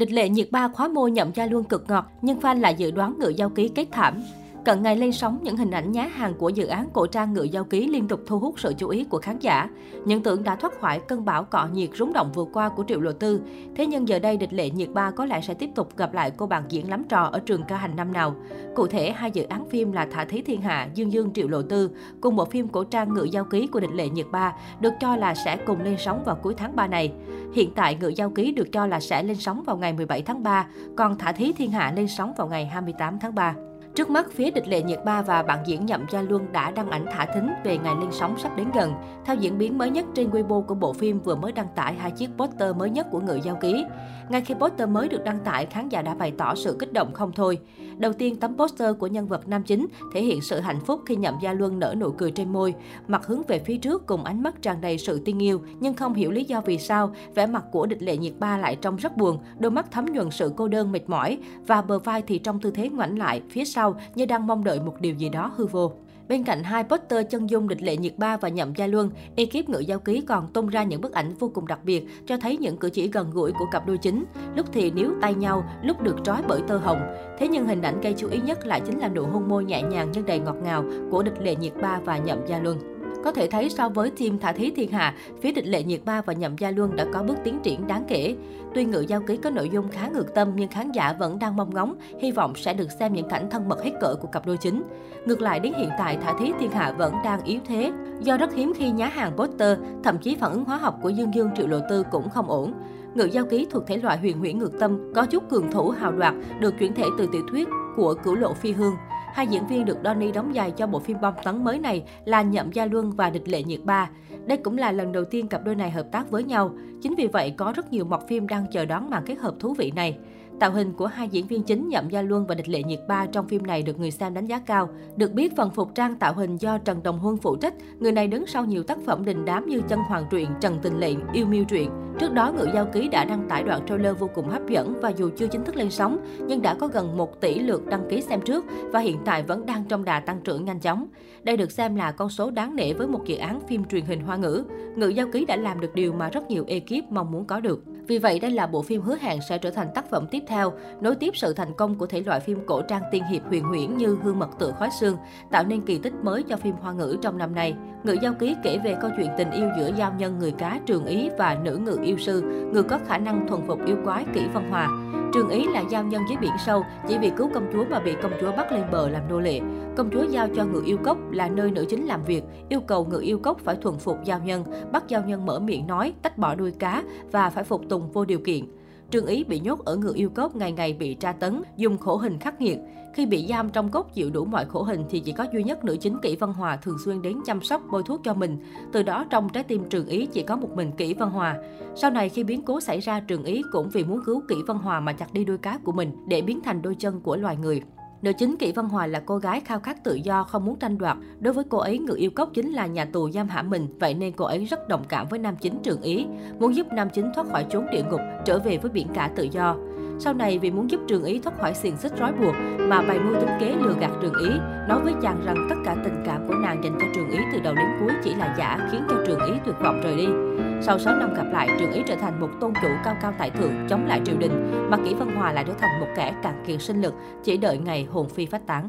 Địch lệ nhiệt ba khóa môi nhậm gia luôn cực ngọt, nhưng fan lại dự đoán ngựa giao ký kết thảm. Cận ngày lên sóng, những hình ảnh nhá hàng của dự án cổ trang ngựa giao ký liên tục thu hút sự chú ý của khán giả. Những tưởng đã thoát khỏi cơn bão cọ nhiệt rúng động vừa qua của Triệu Lộ Tư. Thế nhưng giờ đây địch lệ nhiệt ba có lẽ sẽ tiếp tục gặp lại cô bạn diễn lắm trò ở trường ca hành năm nào. Cụ thể, hai dự án phim là Thả Thí Thiên Hạ, Dương Dương Triệu Lộ Tư cùng một phim cổ trang ngựa giao ký của địch lệ nhiệt ba được cho là sẽ cùng lên sóng vào cuối tháng 3 này. Hiện tại ngựa giao ký được cho là sẽ lên sóng vào ngày 17 tháng 3, còn Thả Thí Thiên Hạ lên sóng vào ngày 28 tháng 3. Trước mắt, phía địch lệ nhiệt ba và bạn diễn Nhậm Gia Luân đã đăng ảnh thả thính về ngày lên sóng sắp đến gần. Theo diễn biến mới nhất trên Weibo của bộ phim vừa mới đăng tải hai chiếc poster mới nhất của người giao ký. Ngay khi poster mới được đăng tải, khán giả đã bày tỏ sự kích động không thôi. Đầu tiên, tấm poster của nhân vật nam chính thể hiện sự hạnh phúc khi Nhậm Gia Luân nở nụ cười trên môi, mặt hướng về phía trước cùng ánh mắt tràn đầy sự tin yêu, nhưng không hiểu lý do vì sao vẻ mặt của địch lệ nhiệt ba lại trông rất buồn, đôi mắt thấm nhuần sự cô đơn mệt mỏi và bờ vai thì trong tư thế ngoảnh lại phía sau cao như đang mong đợi một điều gì đó hư vô. Bên cạnh hai poster chân dung địch lệ nhiệt ba và nhậm gia luân, ekip ngự giao ký còn tung ra những bức ảnh vô cùng đặc biệt cho thấy những cử chỉ gần gũi của cặp đôi chính. Lúc thì níu tay nhau, lúc được trói bởi tơ hồng. Thế nhưng hình ảnh gây chú ý nhất lại chính là nụ hôn môi nhẹ nhàng nhưng đầy ngọt ngào của địch lệ nhiệt ba và nhậm gia luân. Có thể thấy so với team Thả Thí Thiên Hạ, phía địch lệ nhiệt ba và nhậm gia luân đã có bước tiến triển đáng kể. Tuy ngự giao ký có nội dung khá ngược tâm nhưng khán giả vẫn đang mong ngóng, hy vọng sẽ được xem những cảnh thân mật hết cỡ của cặp đôi chính. Ngược lại đến hiện tại, Thả Thí Thiên Hạ vẫn đang yếu thế. Do rất hiếm khi nhá hàng poster, thậm chí phản ứng hóa học của Dương Dương Triệu Lộ Tư cũng không ổn. Ngự giao ký thuộc thể loại huyền huyễn ngược tâm, có chút cường thủ hào đoạt, được chuyển thể từ tiểu thuyết của Cửu Lộ Phi Hương. Hai diễn viên được Donny đóng giày cho bộ phim bom tấn mới này là Nhậm Gia Luân và Địch Lệ Nhiệt Ba. Đây cũng là lần đầu tiên cặp đôi này hợp tác với nhau. Chính vì vậy, có rất nhiều mọc phim đang chờ đón màn kết hợp thú vị này. Tạo hình của hai diễn viên chính Nhậm Gia Luân và Địch Lệ Nhiệt Ba trong phim này được người xem đánh giá cao. Được biết, phần phục trang tạo hình do Trần Đồng Huân phụ trách, người này đứng sau nhiều tác phẩm đình đám như Chân Hoàng Truyện, Trần Tình Lệnh, Yêu Miêu Truyện. Trước đó, Ngự Giao Ký đã đăng tải đoạn trailer vô cùng hấp dẫn và dù chưa chính thức lên sóng, nhưng đã có gần 1 tỷ lượt đăng ký xem trước và hiện tại vẫn đang trong đà tăng trưởng nhanh chóng. Đây được xem là con số đáng nể với một dự án phim truyền hình hoa ngữ. Ngự Giao Ký đã làm được điều mà rất nhiều ekip mong muốn có được. Vì vậy, đây là bộ phim hứa hẹn sẽ trở thành tác phẩm tiếp theo, nối tiếp sự thành công của thể loại phim cổ trang tiên hiệp huyền huyễn như Hương mật tự khói xương, tạo nên kỳ tích mới cho phim hoa ngữ trong năm nay. Ngự giao ký kể về câu chuyện tình yêu giữa giao nhân người cá Trường Ý và nữ ngự yêu sư, người có khả năng thuần phục yêu quái kỹ Văn Hòa. Trường Ý là giao nhân dưới biển sâu, chỉ vì cứu công chúa mà bị công chúa bắt lên bờ làm nô lệ. Công chúa giao cho ngự yêu cốc là nơi nữ chính làm việc, yêu cầu ngự yêu cốc phải thuần phục giao nhân, bắt giao nhân mở miệng nói, tách bỏ đuôi cá và phải phục tùng vô điều kiện. Trương Ý bị nhốt ở ngự yêu cốc ngày ngày bị tra tấn, dùng khổ hình khắc nghiệt. Khi bị giam trong cốc chịu đủ mọi khổ hình thì chỉ có duy nhất nữ chính Kỷ Văn Hòa thường xuyên đến chăm sóc bôi thuốc cho mình. Từ đó trong trái tim Trường Ý chỉ có một mình Kỷ Văn Hòa. Sau này khi biến cố xảy ra Trường Ý cũng vì muốn cứu Kỷ Văn Hòa mà chặt đi đuôi cá của mình để biến thành đôi chân của loài người. Nữ chính Kỷ Văn Hòa là cô gái khao khát tự do, không muốn tranh đoạt. Đối với cô ấy, người yêu cốc chính là nhà tù giam hãm mình, vậy nên cô ấy rất đồng cảm với nam chính Trường Ý, muốn giúp nam chính thoát khỏi chốn địa ngục, trở về với biển cả tự do. Sau này vì muốn giúp Trường Ý thoát khỏi xiềng xích trói buộc mà bày mưu tính kế lừa gạt Trường Ý, nói với chàng rằng tất cả tình cảm của nàng dành cho Trường Ý từ đầu đến cuối chỉ là giả, khiến cho Trường Ý tuyệt vọng rời đi. Sau 6 năm gặp lại, Trường Ý trở thành một tôn chủ cao cao tại thượng chống lại triều đình, mà Kỷ Văn Hòa lại trở thành một kẻ cạn kiệt sinh lực, chỉ đợi ngày hồn phi phách tán.